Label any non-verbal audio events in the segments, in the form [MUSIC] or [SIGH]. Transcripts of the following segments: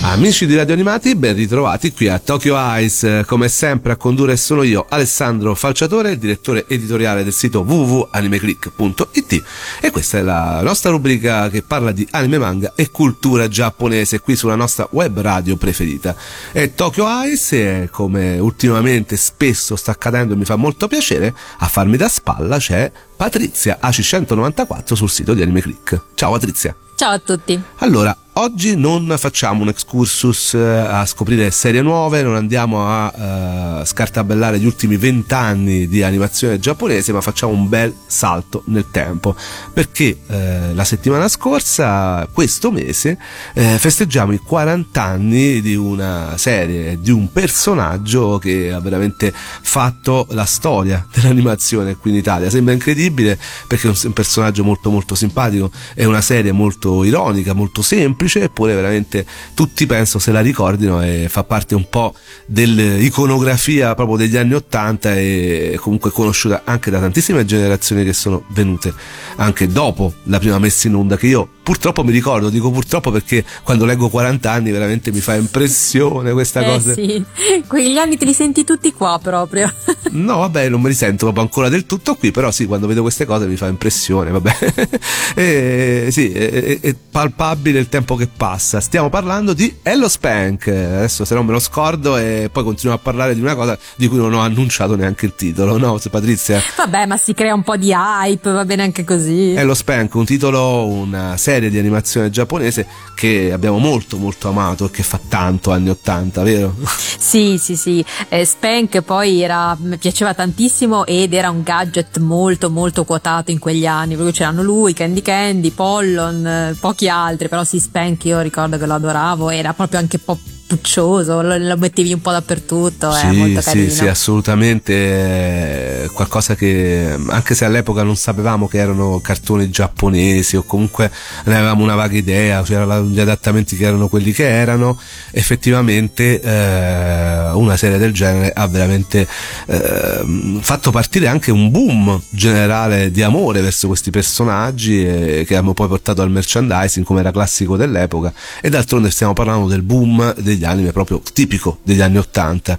Amici di Radio Animati, ben ritrovati qui a Tokyo Eyes. Come sempre a condurre sono io, Alessandro Falciatore, direttore editoriale del sito www.animeclick.it e questa è la nostra rubrica che parla di anime, manga e cultura giapponese qui sulla nostra web radio preferita. È Tokyo Eyes e come ultimamente spesso sta accadendo e mi fa molto piacere, a farmi da spalla c'è Patrizia AC194 sul sito di Anime Click. Ciao Patrizia. Ciao a tutti. Allora, Oggi non facciamo un excursus eh, a scoprire serie nuove, non andiamo a uh, scartabellare gli ultimi vent'anni di animazione giapponese, ma facciamo un bel salto nel tempo, perché uh, la settimana scorsa, questo mese, uh, festeggiamo i 40 anni di una serie, di un personaggio che ha veramente fatto la storia dell'animazione qui in Italia. Sembra incredibile perché è un personaggio molto molto simpatico, è una serie molto ironica, molto semplice semplice, eppure veramente tutti penso se la ricordino e fa parte un po' dell'iconografia proprio degli anni Ottanta e comunque conosciuta anche da tantissime generazioni che sono venute anche dopo la prima messa in onda che io purtroppo mi ricordo, dico purtroppo perché quando leggo 40 anni veramente mi fa impressione questa eh cosa. Sì, quegli anni te li senti tutti qua proprio. [LAUGHS] no, vabbè, non me li sento proprio ancora del tutto qui, però sì, quando vedo queste cose mi fa impressione, vabbè. [LAUGHS] e, sì, è, è, palpabile il tempo che passa. Stiamo parlando di Hello Spank. Adesso se non me lo scordo e poi continuo a parlare di una cosa di cui non ho annunciato neanche il titolo, no, Patrizia? Vabbè, ma si crea un po' di hype, va bene anche così. Hello Spank, un titolo, una serie di animazione giapponese che abbiamo molto molto amato e che fa tanto anni 80, vero? Sì, sì, sì. Eh, Spank poi era, mi piaceva tantissimo ed era un gadget molto molto quotato in quegli anni, proprio c'erano lui, Candy Candy, Pollon, eh, pochi altri, però sì, Spank io ricordo che lo adoravo, era proprio anche un po' puccioso, lo, lo, mettevi un po' dappertto, sì, è molto carino. Sì, sì, assolutamente qualcosa che anche se all'epoca non sapevamo che erano cartoni giapponesi o comunque ne avevamo una vaga idea, c'erano gli adattamenti che erano quelli che erano, effettivamente eh, una serie del genere ha veramente eh, fatto partire anche un boom generale di amore verso questi personaggi eh, che hanno poi portato al merchandising come era classico dell'epoca e d'altronde stiamo parlando del boom degli degli anime proprio tipico degli anni Ottanta.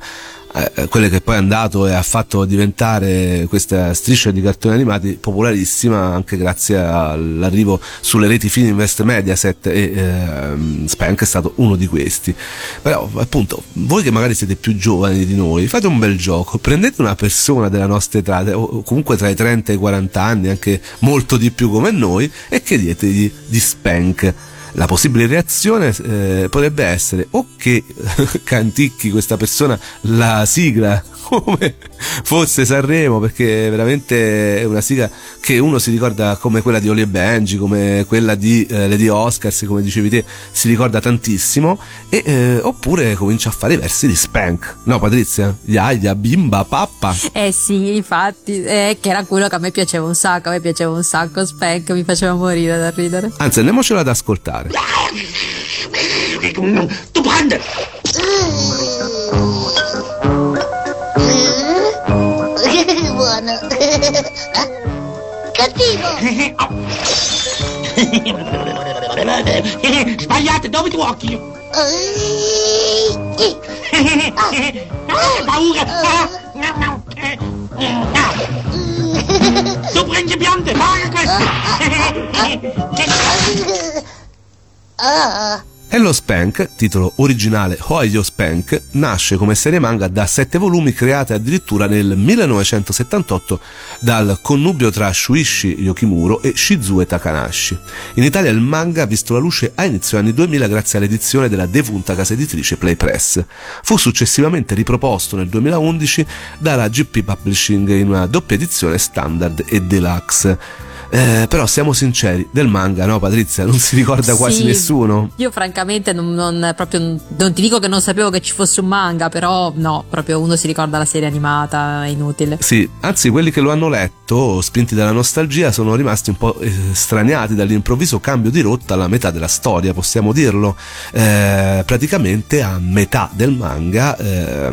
Eh, quelle che poi è andato e ha fatto diventare questa striscia di cartoni animati popolarissima anche grazie all'arrivo sulle reti Fininvest Mediaset e ehm, Spank è stato uno di questi però appunto voi che magari siete più giovani di noi fate un bel gioco prendete una persona della nostra età o comunque tra i 30 e i 40 anni anche molto di più come noi e chiedetegli di Spank la possibile reazione eh, potrebbe essere o che [LAUGHS] canticchi questa persona la sigla [LAUGHS] come fosse Sanremo perché veramente è una sigla che uno si ricorda come quella di Oli e Benji come quella di eh, Lady Oscars come dicevi te si ricorda tantissimo e, eh, oppure comincia a fare i versi di Spank. No Patrizia? Iaia, bimba, pappa. Eh sì infatti eh, che era quello che a me piaceva un sacco a me piaceva un sacco Spank mi faceva morire da ridere. Anzi andiamocelo ad ascoltare tu prende buono. Cattivo. Sbagliate, dove tu occhi? Paura. Tu prendi piante, fai questo. Ah. Hello Spank, titolo originale Hoyo Spank, nasce come serie manga da sette volumi create addirittura nel 1978 dal connubio tra Shuichi Yokimuro e Shizue Takanashi. In Italia il manga ha visto la luce a inizio anni 2000 grazie all'edizione della defunta casa editrice Playpress. Fu successivamente riproposto nel 2011 dalla GP Publishing in una doppia edizione standard e deluxe. Eh, però siamo sinceri, del manga, no Patrizia? Non si ricorda quasi sì, nessuno. Io francamente non, non, proprio, non ti dico che non sapevo che ci fosse un manga, però no, proprio uno si ricorda la serie animata, è inutile. Sì, anzi quelli che lo hanno letto, spinti dalla nostalgia, sono rimasti un po' straniati dall'improvviso cambio di rotta alla metà della storia, possiamo dirlo. Eh, praticamente a metà del manga eh,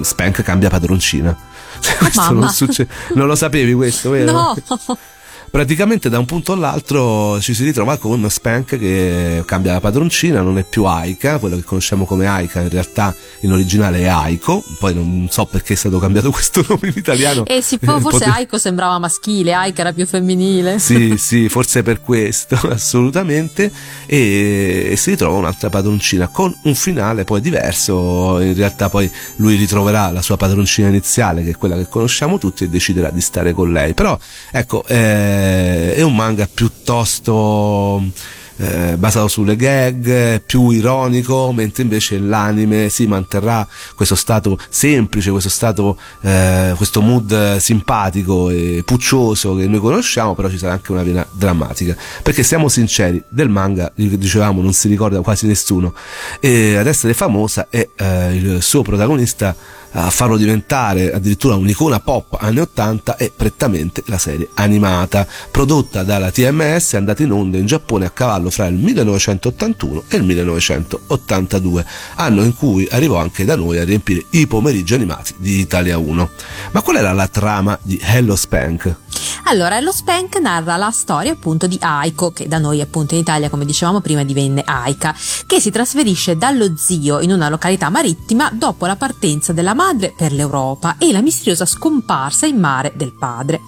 Spank cambia padroncina [LAUGHS] questo non, succede, non lo sapevi questo, vero? No! [LAUGHS] praticamente da un punto all'altro ci si ritrova con Spank che cambia la padroncina, non è più Aika, quello che conosciamo come Aika in realtà in originale è Aiko, poi non so perché è stato cambiato [LAUGHS] questo nome in italiano. E si può, forse Pote... Aiko sembrava maschile, Aika era più femminile. Sì, sì, forse per questo, [LAUGHS] assolutamente, e, e si ritrova un'altra padroncina con un finale poi diverso, in realtà poi lui ritroverà la sua padroncina iniziale che è quella che conosciamo tutti e deciderà di stare con lei, però ecco... Eh, eh, è un manga piuttosto eh, basato sulle gag, più ironico, mentre invece l'anime si manterrà questo stato semplice, questo stato, eh, questo mood simpatico e puccioso che noi conosciamo, però ci sarà anche una vena drammatica. Perché siamo sinceri, del manga, dicevamo, non si ricorda quasi nessuno, e ad essere famosa è eh, il suo protagonista a farlo diventare addirittura un'icona pop anni 80 è prettamente la serie animata, prodotta dalla TMS andata in onda in Giappone a cavallo fra il 1981 e il 1982, anno in cui arrivò anche da noi a riempire i pomeriggi animati di Italia 1. Ma qual era la trama di Hello Spank? Allora, Hello Spank narra la storia appunto di Aiko, che da noi appunto in Italia, come dicevamo prima, divenne Aika, che si trasferisce dallo zio in una località marittima dopo la partenza della madre per l'Europa e la misteriosa scomparsa in mare del padre.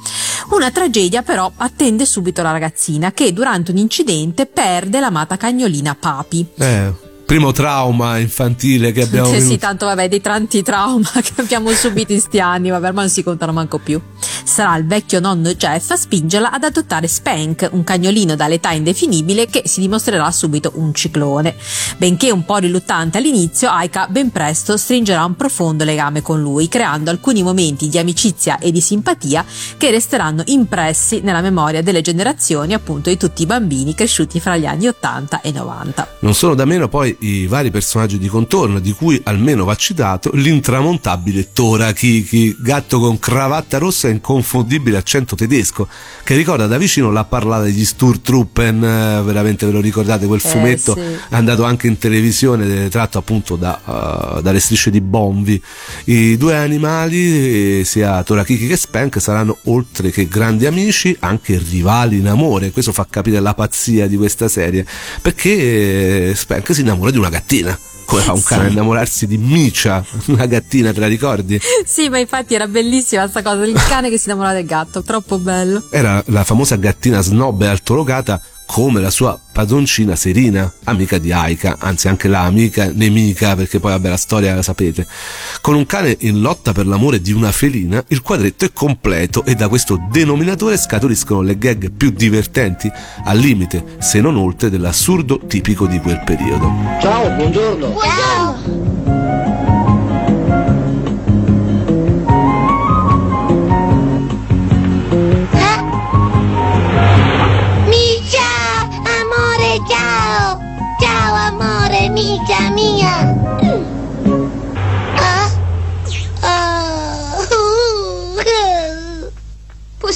Una tragedia però attende subito la ragazzina che durante un incidente perde l'amata cagnolina Papi. Eh primo trauma infantile che abbiamo sì, sì, tanto vabbè, dei tanti trauma [LAUGHS] che abbiamo subito in sti anni, vabbè, ma non si contano manco più. Sarà il vecchio nonno Jeff a spingerla ad adottare Spank, un cagnolino dall'età indefinibile che si dimostrerà subito un ciclone. Benché un po' riluttante all'inizio, Aika ben presto stringerà un profondo legame con lui, creando alcuni momenti di amicizia e di simpatia che resteranno impressi nella memoria delle generazioni appunto di tutti i bambini cresciuti fra gli anni 80 e 90. Non sono da meno poi i vari personaggi di contorno, di cui almeno va citato l'intramontabile Tora Kiki, gatto con cravatta rossa e inconfondibile accento tedesco, che ricorda da vicino la parlata degli Sturtruppen, eh, veramente ve lo ricordate quel eh, fumetto, sì. è andato anche in televisione, tratto appunto da, uh, dalle strisce di Bonvi. I due animali, sia Tora Kiki che Spank, saranno oltre che grandi amici, anche rivali in amore, questo fa capire la pazzia di questa serie, perché Spank si innamora di una gattina come fa un cane sì. a innamorarsi di Micia, una gattina, te la ricordi? Sì, ma infatti era bellissima questa cosa, il cane che si innamora del gatto, troppo bello. Era la famosa gattina snob e altolocata come la sua padroncina Serina, amica di Aika, anzi anche la amica nemica, perché poi vabbè la storia la sapete. Con un cane in lotta per l'amore di una felina, il quadretto è completo e da questo denominatore scaturiscono le gag più divertenti, al limite, se non oltre, dell'assurdo tipico di quel periodo. Ciao, buongiorno. Ciao!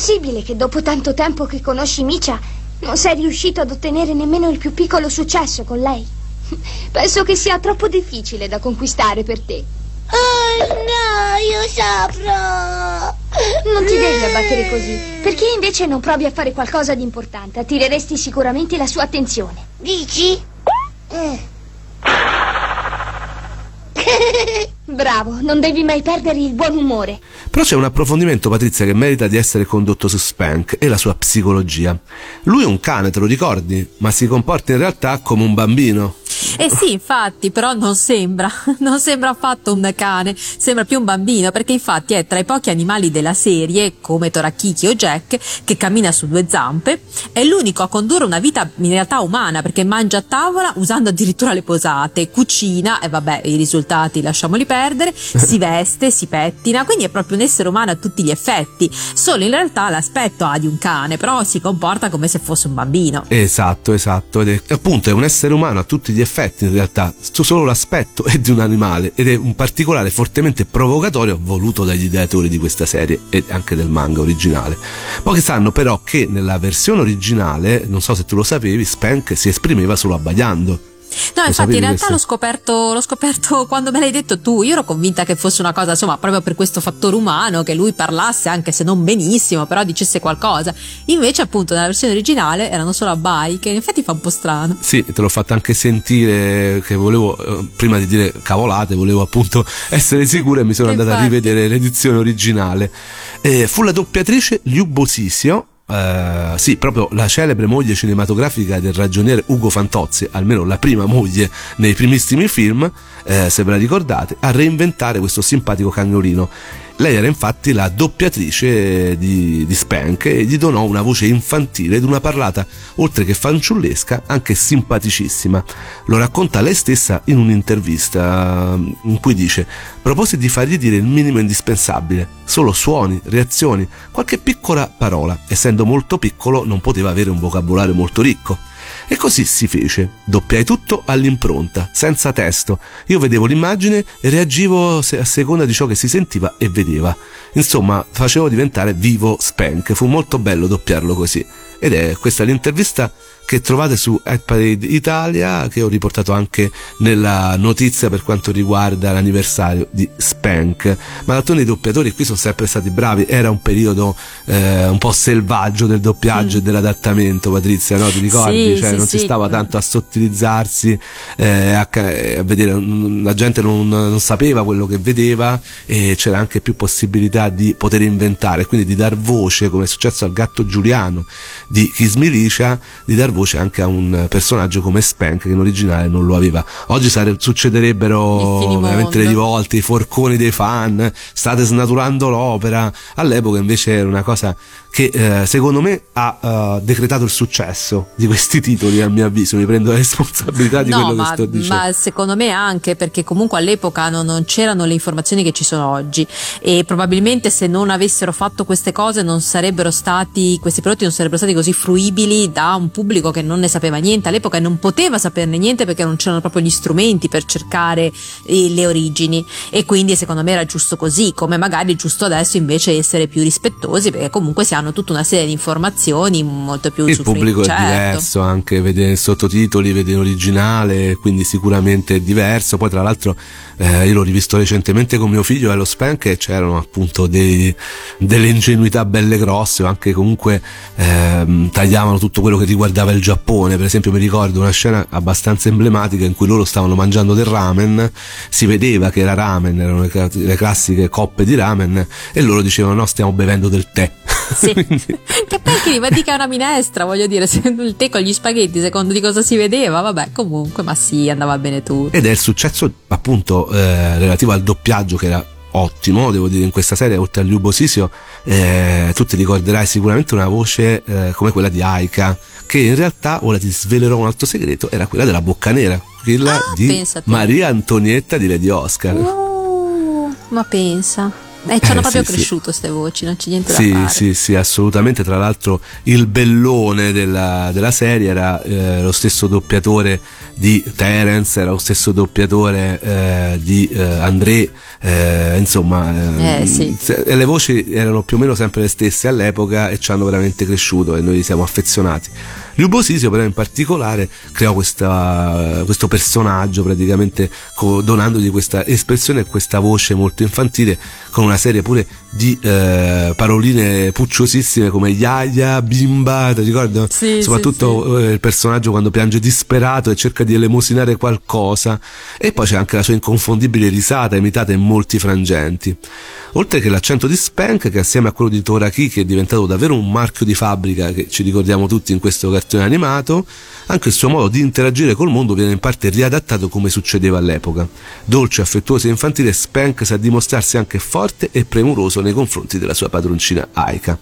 Possibile che dopo tanto tempo che conosci Micia non sei riuscito ad ottenere nemmeno il più piccolo successo con lei? [LAUGHS] Penso che sia troppo difficile da conquistare per te. Oh no, io saprò. Non ti devi abbattere così. Perché invece non provi a fare qualcosa di importante? Attireresti sicuramente la sua attenzione. Dici? Eh. [LAUGHS] Bravo, non devi mai perdere il buon umore. Però c'è un approfondimento, Patrizia, che merita di essere condotto su Spank e la sua psicologia. Lui è un cane, te lo ricordi? Ma si comporta in realtà come un bambino. Eh sì, infatti, però non sembra, [LAUGHS] non sembra affatto un cane, sembra più un bambino, perché infatti è tra i pochi animali della serie, come Torakiki o Jack, che cammina su due zampe, è l'unico a condurre una vita in realtà umana, perché mangia a tavola usando addirittura le posate, cucina, e vabbè, i risultati lasciamoli perdere, [LAUGHS] si veste, si pettina, quindi è proprio un essere umano a tutti gli effetti, solo in realtà l'aspetto ha di un cane, però si comporta come se fosse un bambino. Esatto, esatto, ed è appunto è un essere umano a tutti gli effetti effetti in realtà, solo l'aspetto è di un animale ed è un particolare fortemente provocatorio voluto dagli ideatori di questa serie e anche del manga originale. Pochi sanno però che nella versione originale, non so se tu lo sapevi, Spank si esprimeva solo abbaiando No, Lo infatti in realtà l'ho scoperto, l'ho scoperto [LAUGHS] quando me l'hai detto tu. Io ero convinta che fosse una cosa, insomma, proprio per questo fattore umano, che lui parlasse anche se non benissimo, però dicesse qualcosa. Invece, appunto, nella versione originale erano solo abbai, che in effetti fa un po' strano. Sì, te l'ho fatta anche sentire che volevo, eh, prima di dire cavolate, volevo appunto [LAUGHS] essere sicuro e mi sono andato a Infatti. rivedere l'edizione originale. Eh, fu la doppiatrice Liu Eh, sì, proprio la celebre moglie cinematografica del ragioniere Ugo Fantozzi, almeno la prima moglie nei primissimi film, eh, se ve la ricordate, a reinventare questo simpatico cagnolino. Lei era infatti la doppiatrice di, di Spank e gli donò una voce infantile ed una parlata, oltre che fanciullesca, anche simpaticissima. Lo racconta lei stessa in un'intervista eh, in cui dice: Proposi di fargli dire il minimo indispensabile, solo suoni, reazioni, qualche piccola parola. Essendo molto piccolo, non poteva avere un vocabolario molto ricco. E così si fece. Doppiai tutto all'impronta, senza testo. Io vedevo l'immagine e reagivo a seconda di ciò che si sentiva e vedeva. Insomma, facevo diventare vivo Spank. Fu molto bello doppiarlo così. Ed è questa l'intervista che trovate su Ad Parade Italia, che ho riportato anche nella notizia per quanto riguarda l'anniversario di Spank. Ma d'altronde i doppiatori qui sono sempre stati bravi, era un periodo eh, un po' selvaggio del doppiaggio e dell'adattamento, Patrizia, no? Ti ricordi? Sì, cioè, sì, non si sì. stava tanto a sottilizzarsi, eh, a, ca- a vedere, mm, la gente non, non sapeva quello che vedeva e c'era anche più possibilità di poter inventare, quindi di dar voce, come è successo al gatto Giuliano di Kiss Milicia, di dar voce anche a un personaggio come Spank che in originale non lo aveva. Oggi sare- succederebbero veramente le rivolte, i forconi dei fan, state snaturando l'opera. All'epoca invece era una cosa che eh, secondo me ha eh, decretato il successo di questi titoli, a mio avviso. Mi prendo la responsabilità di no, quello ma, che sto dicendo. ma secondo me anche perché comunque all'epoca non, non c'erano le informazioni che ci sono oggi e probabilmente se non avessero fatto queste cose non sarebbero stati, questi prodotti non sarebbero stati così fruibili da un pubblico che non ne sapeva niente all'epoca e non poteva saperne niente perché non c'erano proprio gli strumenti per cercare eh, le origini e quindi secondo me era giusto così, come magari è giusto adesso invece essere più rispettosi perché comunque si hanno tutta una serie di informazioni molto più Il pubblico è certo. diverso, anche vede sottotitoli, vede in originale, quindi sicuramente è diverso. Poi, tra l'altro, eh, io l'ho rivisto recentemente con mio figlio e lo Spank e c'erano appunto dei- delle ingenuità belle grosse, o anche comunque ehm, tagliavano tutto quello che riguardava il Giappone. Per esempio, mi ricordo una scena abbastanza emblematica in cui loro stavano mangiando del ramen, si vedeva che era ramen, erano le, cla- le classiche coppe di ramen, e loro dicevano: No, stiamo bevendo del tè. Sì. [LAUGHS] [LAUGHS] Che poi che dica una minestra, voglio dire, il tè con gli spaghetti, secondo di cosa si vedeva, vabbè, comunque, ma sì, andava bene tutto. ed è il successo appunto eh, relativo al doppiaggio che era ottimo devo dire in questa serie oltre a Liubo Sisio eh, tu ti ricorderai sicuramente una voce eh, come quella di Aika che in realtà ora ti svelerò un altro segreto era quella della Bocca Nera quella Ah, di. Maria Antonietta di Lady Oscar Uh, ma pensa. Eh, ci Eh, hanno proprio sì, sì. cresciuto queste voci, non c'è niente da Sì, fare. sì, sì, assolutamente. Tra l'altro, il bellone della, della serie era eh, lo stesso doppiatore di Terence, era lo stesso doppiatore eh, di eh, André. Eh, insomma, Eh, sì. se- e le voci erano più o meno sempre le stesse all'epoca e ci hanno veramente cresciuto e noi siamo affezionati. Liubo Sisio, però, in particolare creò questa- questo personaggio praticamente donandogli questa espressione e questa voce molto infantile con una serie pure di eh, paroline pucciosissime come Yaya, Bimba, ti ricordo? Sì, Soprattutto eh, il personaggio quando piange disperato e cerca di elemosinare qualcosa e poi c'è anche la sua inconfondibile risata imitata in molti frangenti. Oltre che l'accento di Spank che assieme a quello di Toraki che è diventato davvero un marchio di fabbrica che ci ricordiamo tutti in questo cartone animato, anche il suo modo di interagire col mondo viene in parte riadattato come succedeva all'epoca. Dolce, affettuoso e infantile, Spank sa dimostrarsi anche forte e premuroso nei confronti della sua padroncina Aika.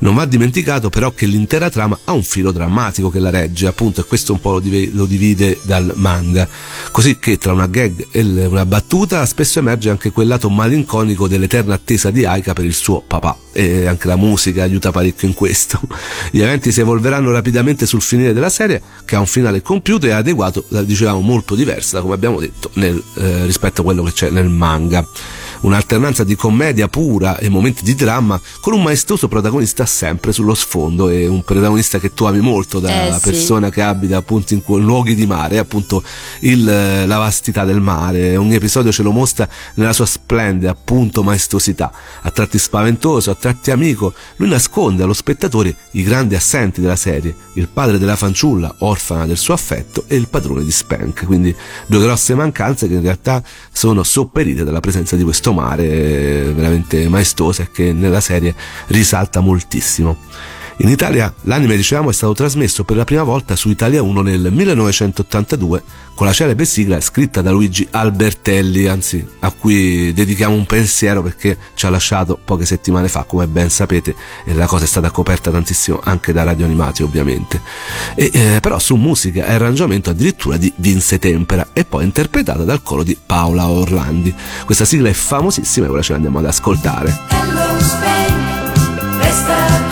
Non va dimenticato però che l'intera trama ha un filo drammatico che la regge, appunto, e questo un po' lo div- lo divide dal manga. Così che tra una gag e una battuta spesso emerge anche quel lato malinconico dell'eterna attesa di Aika per il suo papà. E anche la musica aiuta parecchio in questo. [LAUGHS] Gli eventi si evolveranno rapidamente sul finire della serie, che ha un finale compiuto e adeguato, dicevamo, molto diverso da come abbiamo detto nel, eh, rispetto a quello che c'è nel manga. Un'alternanza di commedia pura e momenti di dramma con un maestoso protagonista sempre sullo sfondo e un protagonista che tu ami molto da Eh, sì. persona che abita appunto in luoghi di mare, appunto il, la vastità del mare. Ogni episodio ce lo mostra nella sua splendida appunto maestosità, a tratti spaventoso, a tratti amico. Lui nasconde allo spettatore i grandi assenti della serie, il padre della fanciulla, orfana del suo affetto, e il padrone di Spank. Quindi due grosse mancanze che in realtà sono sopperite dalla presenza di questo mare veramente maestoso e che nella serie risalta moltissimo. In Italia l'anime, dicevamo, è stato trasmesso per la prima volta su Italia 1 nel 1982 con la celebre sigla scritta da Luigi Albertelli, anzi a cui dedichiamo un pensiero perché ci ha lasciato poche settimane fa, come ben sapete, e la cosa è stata coperta tantissimo anche da radio animati ovviamente. E, eh, però su musica e arrangiamento addirittura di Vince Tempera e poi interpretata dal coro di Paola Orlandi. Questa sigla è famosissima e ora ce l'andiamo ad ascoltare. Hello Spain,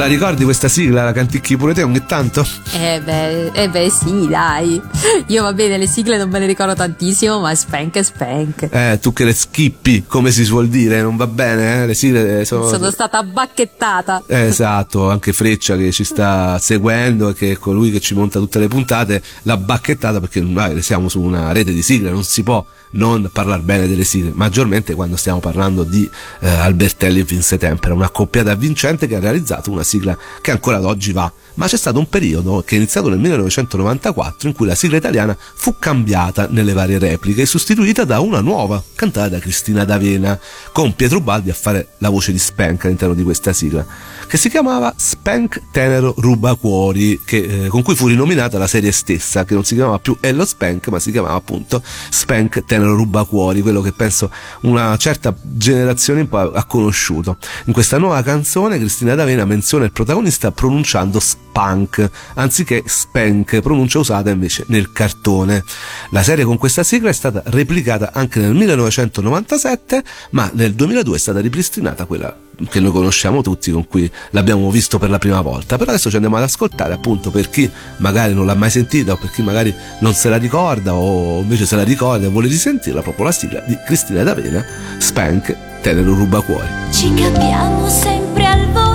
te la ricordi questa sigla? La canticchi pure te ogni tanto? Eh beh, eh beh sì, dai. Io va bene, le sigle non me le ricordo tantissimo, ma spank è spank. Eh, tu che le schippi, come si suol dire, non va bene, eh? Le sigle sono... Sono stata bacchettata. Eh, esatto, anche Freccia che ci sta seguendo e che è colui che ci monta tutte le puntate, l'ha bacchettata perché noi siamo su una rete di sigle, non si può non parlare bene delle sigle, maggiormente quando stiamo parlando di eh, Albertelli e Vince Tempera, una coppiata vincente che ha realizzato una sigla che ancora ad oggi va. Ma c'è stato un periodo che è iniziato nel 1994 in cui la sigla italiana fu cambiata nelle varie repliche e sostituita da una nuova, cantata da Cristina D'Avena, con Pietro Baldi a fare la voce di Spank all'interno di questa sigla, che si chiamava Spank Tenero Rubacuori, che, eh, con cui fu rinominata la serie stessa, che non si chiamava più Hello Spank, ma si chiamava appunto Spank Tenero Rubacuori, quello che penso una certa generazione ha conosciuto. In questa nuova canzone Cristina D'Avena menziona il protagonista pronunciando Spunk, anziché Spank, pronuncia usata invece nel cartone. La serie con questa sigla è stata replicata anche nel 1997, ma nel 2002 è stata ripristinata quella che noi conosciamo tutti, con cui l'abbiamo visto per la prima volta. Però adesso ci andiamo ad ascoltare, appunto, per chi magari non l'ha mai sentita o per chi magari non se la ricorda o invece se la ricorda e vuole risentirla, proprio la sigla di Cristina D'Avena, Spank, Tenero Rubacuori. Ci capiamo sempre al volo,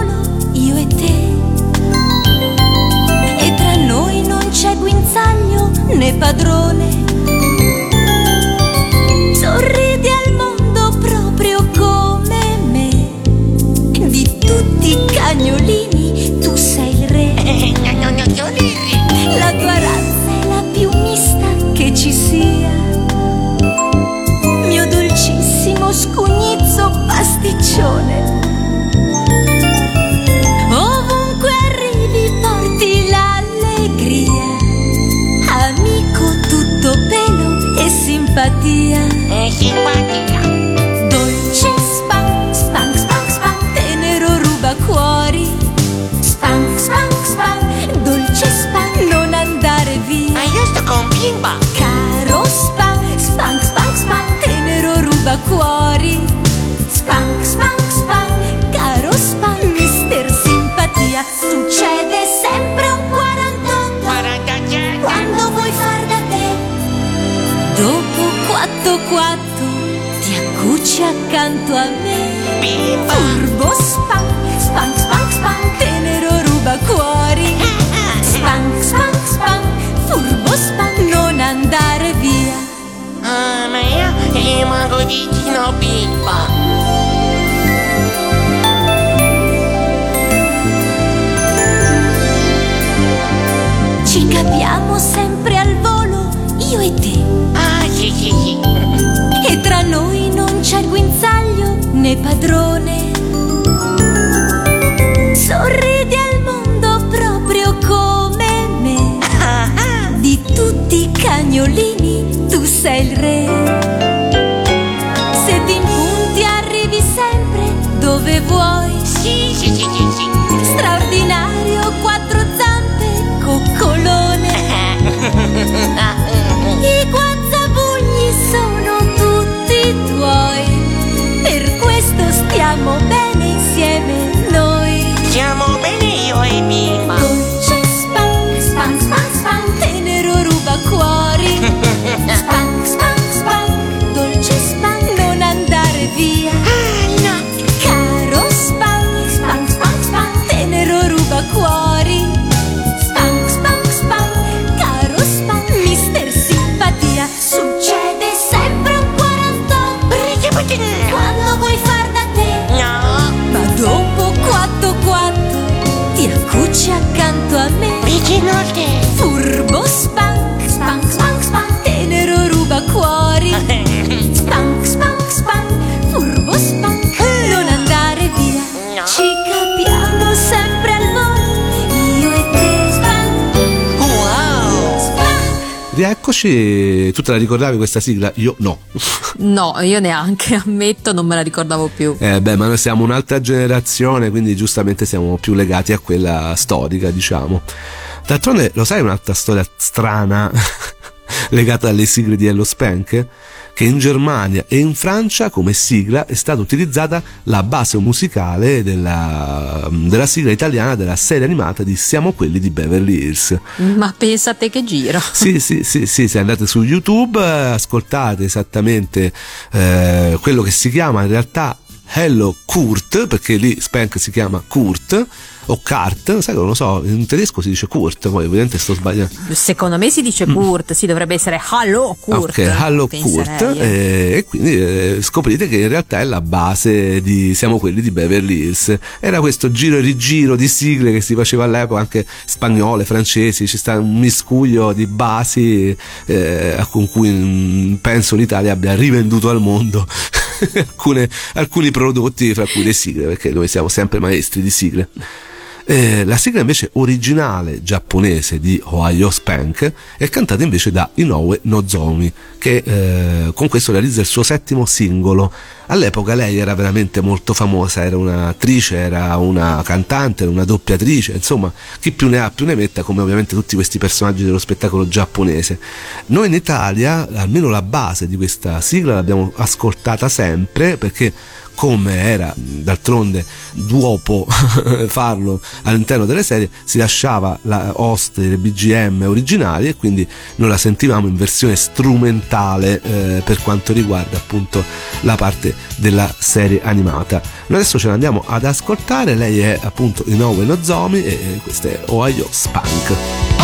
né padrone. Sorridi al mondo proprio come me. Di tutti i cagnolini tu sei il re. La tua razza è la più mista che ci sia. Mio dolcissimo scugnizzo pasticcione. Rieccoci, tu te la ricordavi questa sigla? Io no. No, io neanche, ammetto, non me la ricordavo più. Eh beh, ma noi siamo un'altra generazione, quindi giustamente siamo più legati a quella storica, diciamo. D'altronde, lo sai un'altra storia strana [LAUGHS] legata alle sigle di Hello Spank? Che in Germania e in Francia come sigla è stata utilizzata la base musicale della, della sigla italiana della serie animata di Siamo quelli di Beverly Hills. Ma pensate che giro. [LAUGHS] Sì, sì, sì, sì, se andate su YouTube eh, ascoltate esattamente eh, quello che si chiama in realtà Hello Kurt, perché lì Spank si chiama Kurt, o Kart, sai che non lo so, in tedesco si dice Kurt, poi ovviamente sto sbagliando. Secondo me si dice Kurt, sì, dovrebbe essere Hallo Kurt. Ok, Hallo Kurt, eh. eh, e quindi eh, scoprite che in realtà è la base di Siamo quelli di Beverly Hills. Era questo giro e rigiro di sigle che si faceva all'epoca, anche spagnole, francesi, ci sta un miscuglio di basi eh, con cui mm, penso l'Italia abbia rivenduto al mondo [LAUGHS] alcune- alcuni prodotti, fra cui le sigle, perché noi siamo sempre maestri di sigle. Eh, la sigla invece originale giapponese di Ohio Spank è cantata invece da Inoue Nozomi che eh, con questo realizza il suo settimo singolo. All'epoca lei era veramente molto famosa, era un'attrice, era una cantante, era una doppiatrice, insomma chi più ne ha più ne metta come ovviamente tutti questi personaggi dello spettacolo giapponese. Noi in Italia almeno la base di questa sigla l'abbiamo ascoltata sempre perché come era d'altronde duopo [LAUGHS] farlo all'interno delle serie, si lasciava la host delle BGM originali e quindi noi la sentivamo in versione strumentale eh, per quanto riguarda appunto la parte della serie animata. Noi adesso ce l'andiamo ad ascoltare, lei è appunto Inoue Nozomi e e questa è Ohio Spunk.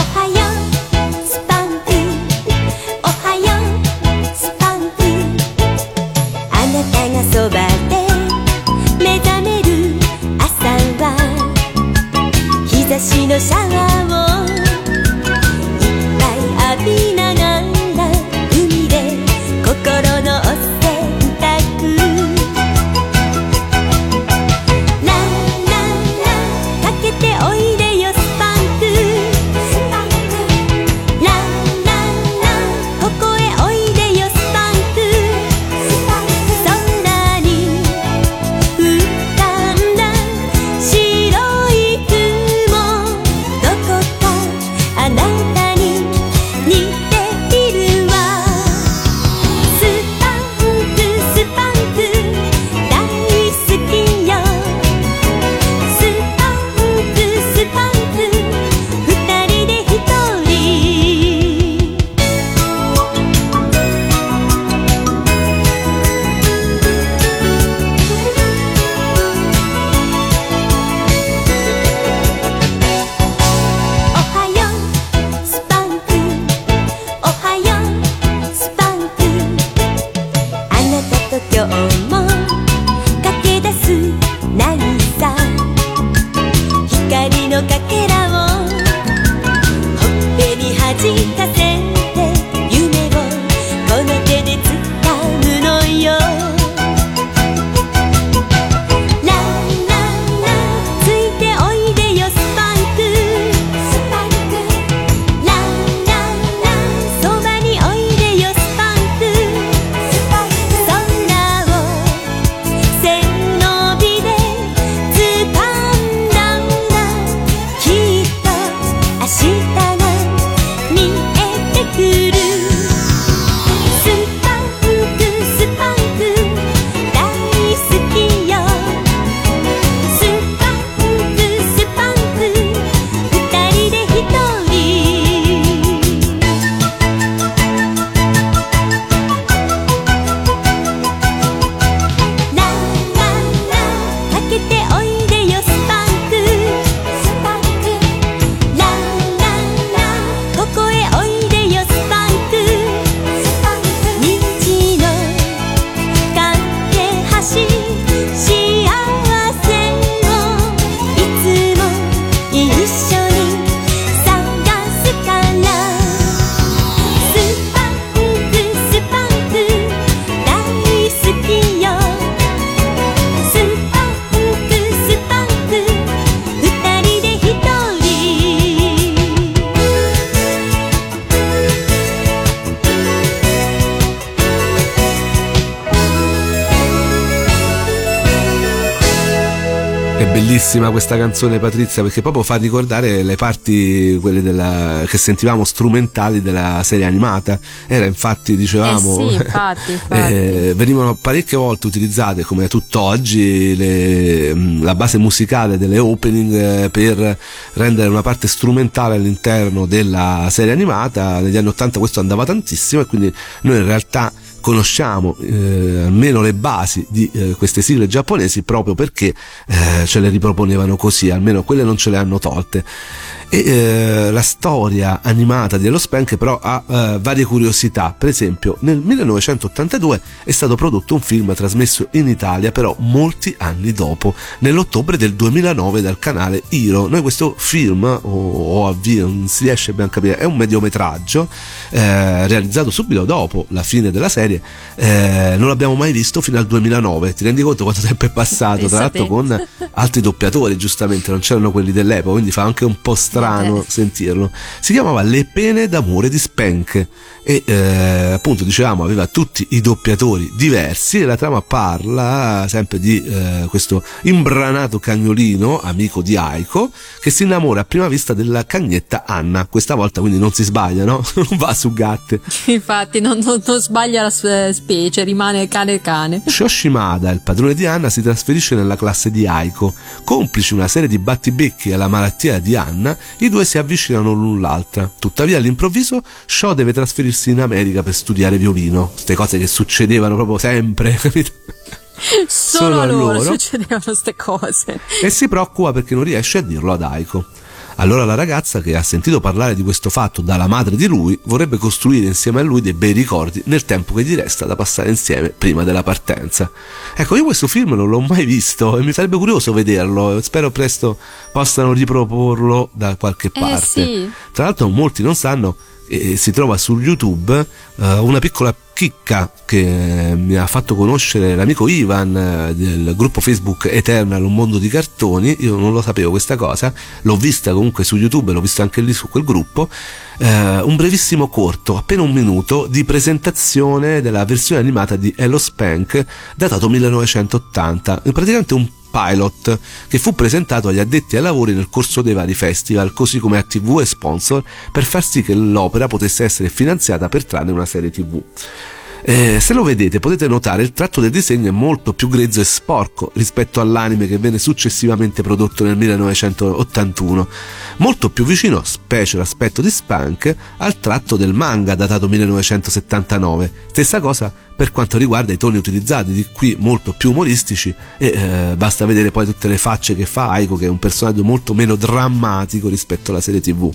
Bellissima questa canzone Patrizia perché proprio fa ricordare le parti quelle della, che sentivamo strumentali della serie animata. Era infatti, dicevamo, Eh sì, [LAUGHS] infatti, infatti. eh, venivano parecchie volte utilizzate come tutt'oggi le- mh, la base musicale delle opening eh, per rendere una parte strumentale all'interno della serie animata. Negli anni 80 questo andava tantissimo e quindi noi in realtà conosciamo eh, almeno le basi di eh, queste sigle giapponesi proprio perché eh, ce le riproponevano così, almeno quelle non ce le hanno tolte. E eh, la storia animata di Hello Spank però ha eh, varie curiosità. Per esempio, nel 1982 è stato prodotto un film trasmesso in Italia, però molti anni dopo, nell'ottobre del 2009 dal canale Hiro. Noi questo film, o, o avvio, non si riesce ben a capire, è un mediometraggio eh, realizzato subito dopo la fine della serie. Eh, non l'abbiamo mai visto fino al 2009. Ti rendi conto quanto tempo è passato? Tra l'altro, con altri doppiatori, giustamente, non c'erano quelli dell'epoca, quindi fa anche un po' strano sentirlo. Si chiamava Le pene d'amore di Spank e eh, appunto dicevamo aveva tutti i doppiatori diversi e la trama parla sempre di eh, questo imbranato cagnolino, amico di Aiko, che si innamora a prima vista della cagnetta Anna. Questa volta quindi non si sbaglia, no? [LAUGHS] Non va su gatte. Infatti non, non- non sbaglia la sua specie, rimane cane cane. Shoshimada, il padrone di Anna, si trasferisce nella classe di Aiko. Complici una serie di battibecchi alla malattia di Anna, i due si avvicinano l'un l'altra. Tuttavia, all'improvviso, Sho deve trasferirsi in America per studiare violino. Queste cose che succedevano proprio sempre, [LAUGHS] capito? Solo, Solo a a loro, loro. succedevano queste cose. E si preoccupa perché non riesce a dirlo ad Aiko. Allora la ragazza, che ha sentito parlare di questo fatto dalla madre di lui, vorrebbe costruire insieme a lui dei bei ricordi nel tempo che gli resta da passare insieme prima della partenza. Ecco, io questo film non l'ho mai visto e mi sarebbe curioso vederlo. Spero presto possano riproporlo da qualche parte. sì. Tra l'altro molti non sanno e si trova su YouTube eh, una piccola chicca che mi ha fatto conoscere l'amico Ivan eh, del gruppo Facebook Eternal Un mondo di cartoni. Io non lo sapevo questa cosa, l'ho vista comunque su YouTube, l'ho vista anche lì su quel gruppo. eh, un brevissimo corto, appena un minuto, di presentazione della versione animata di Hello Spank datato 1980. È praticamente un pilot che fu presentato agli addetti ai lavori nel corso dei vari festival, così come a TV e sponsor, per far sì che l'opera potesse essere finanziata per trarne una serie TV. Eh, se lo vedete potete notare il tratto del disegno è molto più grezzo e sporco rispetto all'anime che venne successivamente prodotto nel 1981, molto più vicino, specie l'aspetto di Spunk, al tratto del manga datato 1979. Stessa cosa per quanto riguarda i toni utilizzati, di qui molto più umoristici e eh, basta vedere poi tutte le facce che fa Aiko che è un personaggio molto meno drammatico rispetto alla serie tv.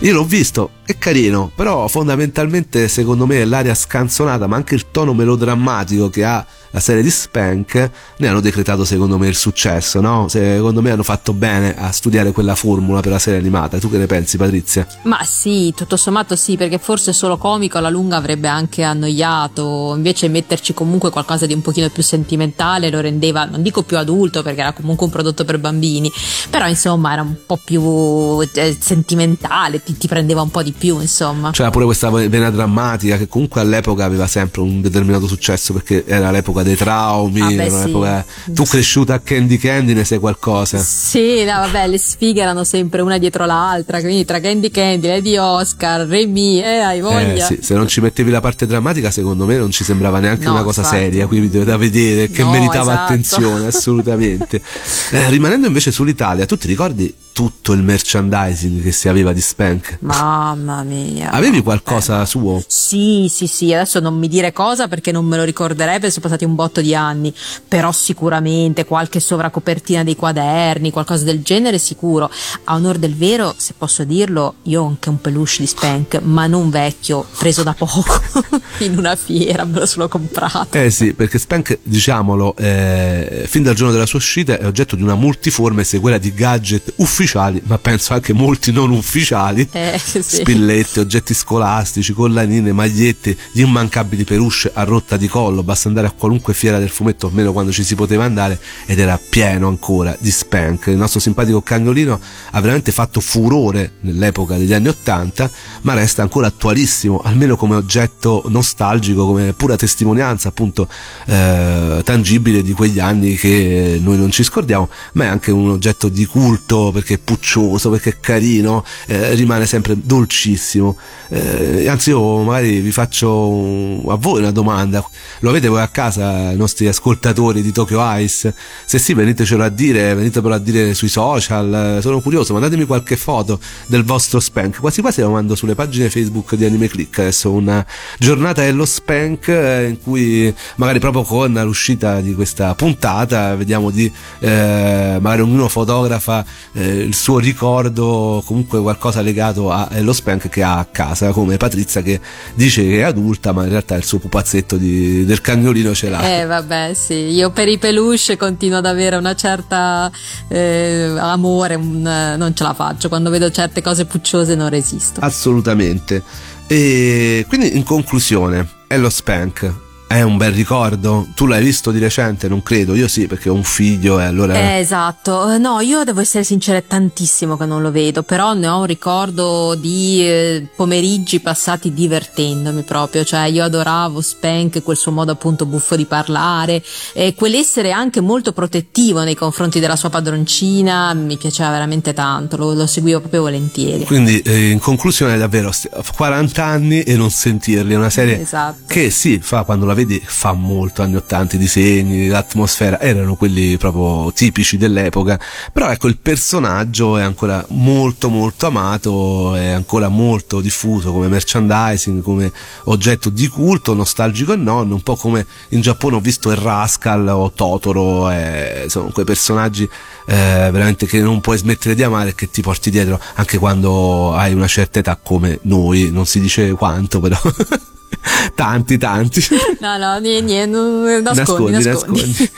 Io l'ho visto, è carino, però fondamentalmente secondo me l'aria scanzonata, ma anche il tono melodrammatico che ha la serie di Spank ne hanno decretato secondo me il successo, no? Secondo me hanno fatto bene a studiare quella formula per la serie animata. Tu che ne pensi, Patrizia? Ma sì, tutto sommato sì, perché forse solo comico alla lunga avrebbe anche annoiato, invece metterci comunque qualcosa di un pochino più sentimentale lo rendeva, non dico più adulto perché era comunque un prodotto per bambini, però insomma era un po' più eh, sentimentale, ti, ti prendeva un po' di più insomma. C'era pure questa vena drammatica che comunque all'epoca aveva sempre un determinato successo perché era l'epoca dei traumi, Ah, beh, sì. Tu cresciuta a Candy Candy ne sai qualcosa? Sì, no, vabbè, le sfighe erano sempre una dietro l'altra, quindi tra Candy Candy, Lady Oscar, Remy, eh, hai voglia. Eh, sì, se non ci mettevi la parte drammatica, secondo me non ci sembrava neanche No, una cosa infatti. seria, quindi da vedere che No, meritava esatto. attenzione, assolutamente. [LAUGHS] Eh, rimanendo invece sull'Italia, tu ti ricordi tutto il merchandising che si aveva di Spank? Mamma mia. Avevi qualcosa eh. suo? Sì, sì, sì, adesso non mi dire cosa perché non me lo ricorderei perché sono passati un botto di anni, però sicuramente qualche sovracopertina dei quaderni, qualcosa del genere sicuro. A onor del vero, se posso dirlo, io ho anche un peluche di Spank, ma non vecchio, preso da poco, [LAUGHS] in una fiera, me lo sono comprato. Eh sì, perché Spank, diciamolo, eh, fin dal giorno della sua uscita è oggetto di una multiforme sequela di gadget ufficiali, ma penso anche molti non ufficiali. [LAUGHS] Eh, sì. Spillette, oggetti scolastici, collanine, magliette, gli immancabili peluche a rotta di collo, basta andare a qualunque fiera del fumetto, almeno quando ci si poteva andare, ed era pieno ancora di Spank. Il nostro simpatico cagnolino ha veramente fatto furore nell'epoca degli anni Ottanta, ma resta ancora attualissimo, almeno come oggetto nostalgico, come pura testimonianza appunto eh, tangibile di quegli anni che noi non ci scordiamo, ma è anche un oggetto di culto perché perché è puccioso, perché è carino, eh, rimane sempre dolcissimo. Eh, anzi, io magari vi faccio a voi una domanda: lo avete voi a casa, i nostri ascoltatori di Tokyo Ice? Se sì, venitecelo a dire, venitelo a dire sui social. Sono curioso, mandatemi qualche foto del vostro spank. Quasi quasi lo mando sulle pagine Facebook di Anime Click. Adesso una giornata dello spank eh, in cui magari proprio con l'uscita di questa puntata vediamo di eh, magari ognuno fotografa eh, il suo ricordo comunque qualcosa legato allo spank che ha a casa come Patrizia che dice che è adulta ma in realtà il suo pupazzetto di- del cagnolino ce l'ha. Eh vabbè sì, io per i peluche continuo ad avere una certa eh, amore, un, eh, non ce la faccio, quando vedo certe cose pucciose non resisto. assolutamente. E quindi in conclusione è lo spank è un bel ricordo tu l'hai visto di recente non credo io sì perché ho un figlio e allora Eh, esatto, Eh, no, io devo essere sincera, è tantissimo che non lo vedo, però ne ho un ricordo di eh, pomeriggi passati divertendomi proprio, cioè io adoravo Spank, quel suo modo appunto buffo di parlare, e quell'essere anche molto protettivo nei confronti della sua padroncina, mi piaceva veramente tanto, lo, lo seguivo proprio volentieri. Quindi eh, in conclusione davvero st- 40 anni e non sentirli, è una serie Esatto. che sì, fa, quando la vedi fa molto anni 80, i disegni, l'atmosfera erano quelli proprio tipici dell'epoca, però ecco il personaggio è ancora molto molto amato, è ancora molto diffuso come merchandising, come oggetto di culto, nostalgico e non, un po' come in Giappone ho visto il Rascal o Totoro, eh, sono quei personaggi eh, veramente che non puoi smettere di amare e che ti porti dietro anche quando hai una certa età come noi, non si dice quanto però. [LAUGHS] [LAUGHS] tanti, tanti. No, no, niente, niente, nascondi, nascondi.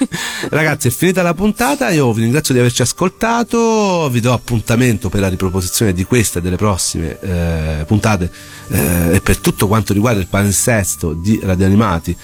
Ragazzi, è finita la puntata. Io vi ringrazio di averci ascoltato. Vi do appuntamento per la riproposizione di questa e delle prossime eh, puntate eh, e per tutto quanto riguarda il palinsesto di Radio Animati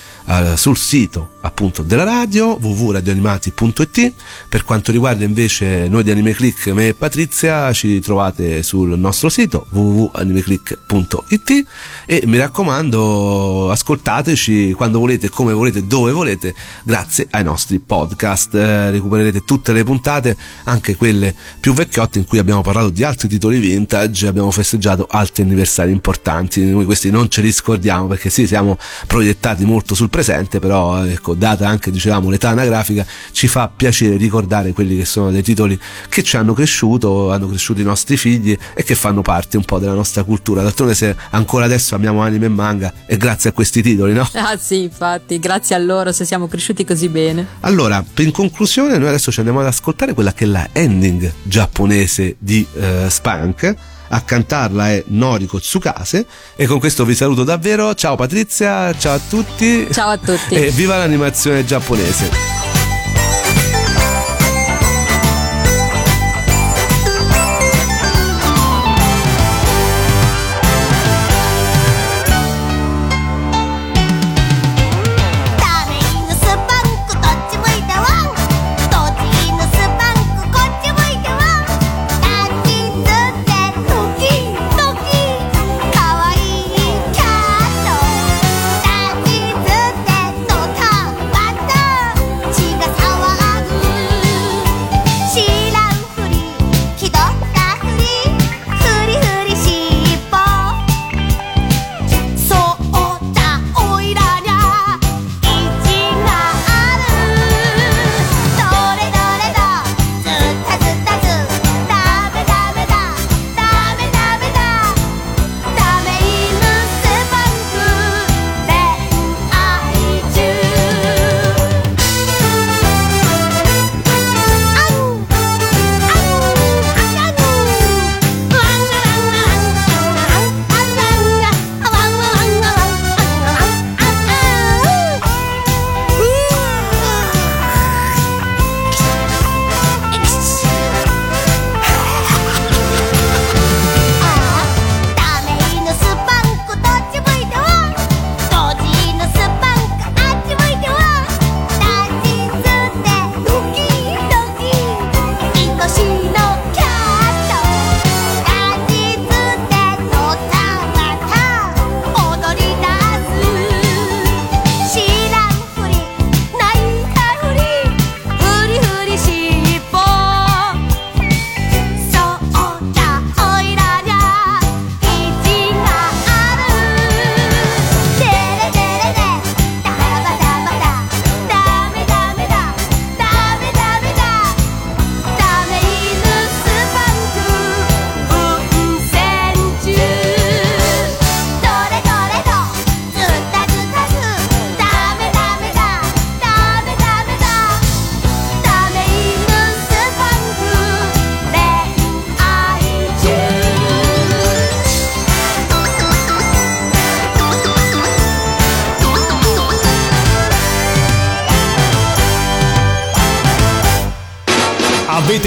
sul sito appunto della radio www.radioanimati.it. Per quanto riguarda invece noi di Anime Click, me e Patrizia, ci trovate sul nostro sito www.animeclick.it e mi raccomando ascoltateci quando volete, come volete, dove volete, grazie ai nostri podcast. Eh, recupererete tutte le puntate, anche quelle più vecchiotte in cui abbiamo parlato di altri titoli vintage, abbiamo festeggiato altri anniversari importanti. Noi questi non ce li scordiamo perché sì, siamo proiettati molto sul presente, però ecco, data anche dicevamo l'età anagrafica, ci fa piacere ricordare quelli che sono dei titoli che ci hanno cresciuto, hanno cresciuto i nostri figli e che fanno parte un po' della nostra cultura. D'altronde se ancora adesso amiamo anime e manga è grazie a questi titoli, no? Ah sì, infatti, grazie a loro se siamo cresciuti così bene. Allora, in conclusione, noi adesso ci andiamo ad ascoltare quella che è la ending giapponese di eh, Spank. A cantarla è Noriko Tsukase. E con questo vi saluto davvero. Ciao Patrizia, ciao a tutti. Ciao a tutti. E viva l'animazione giapponese.「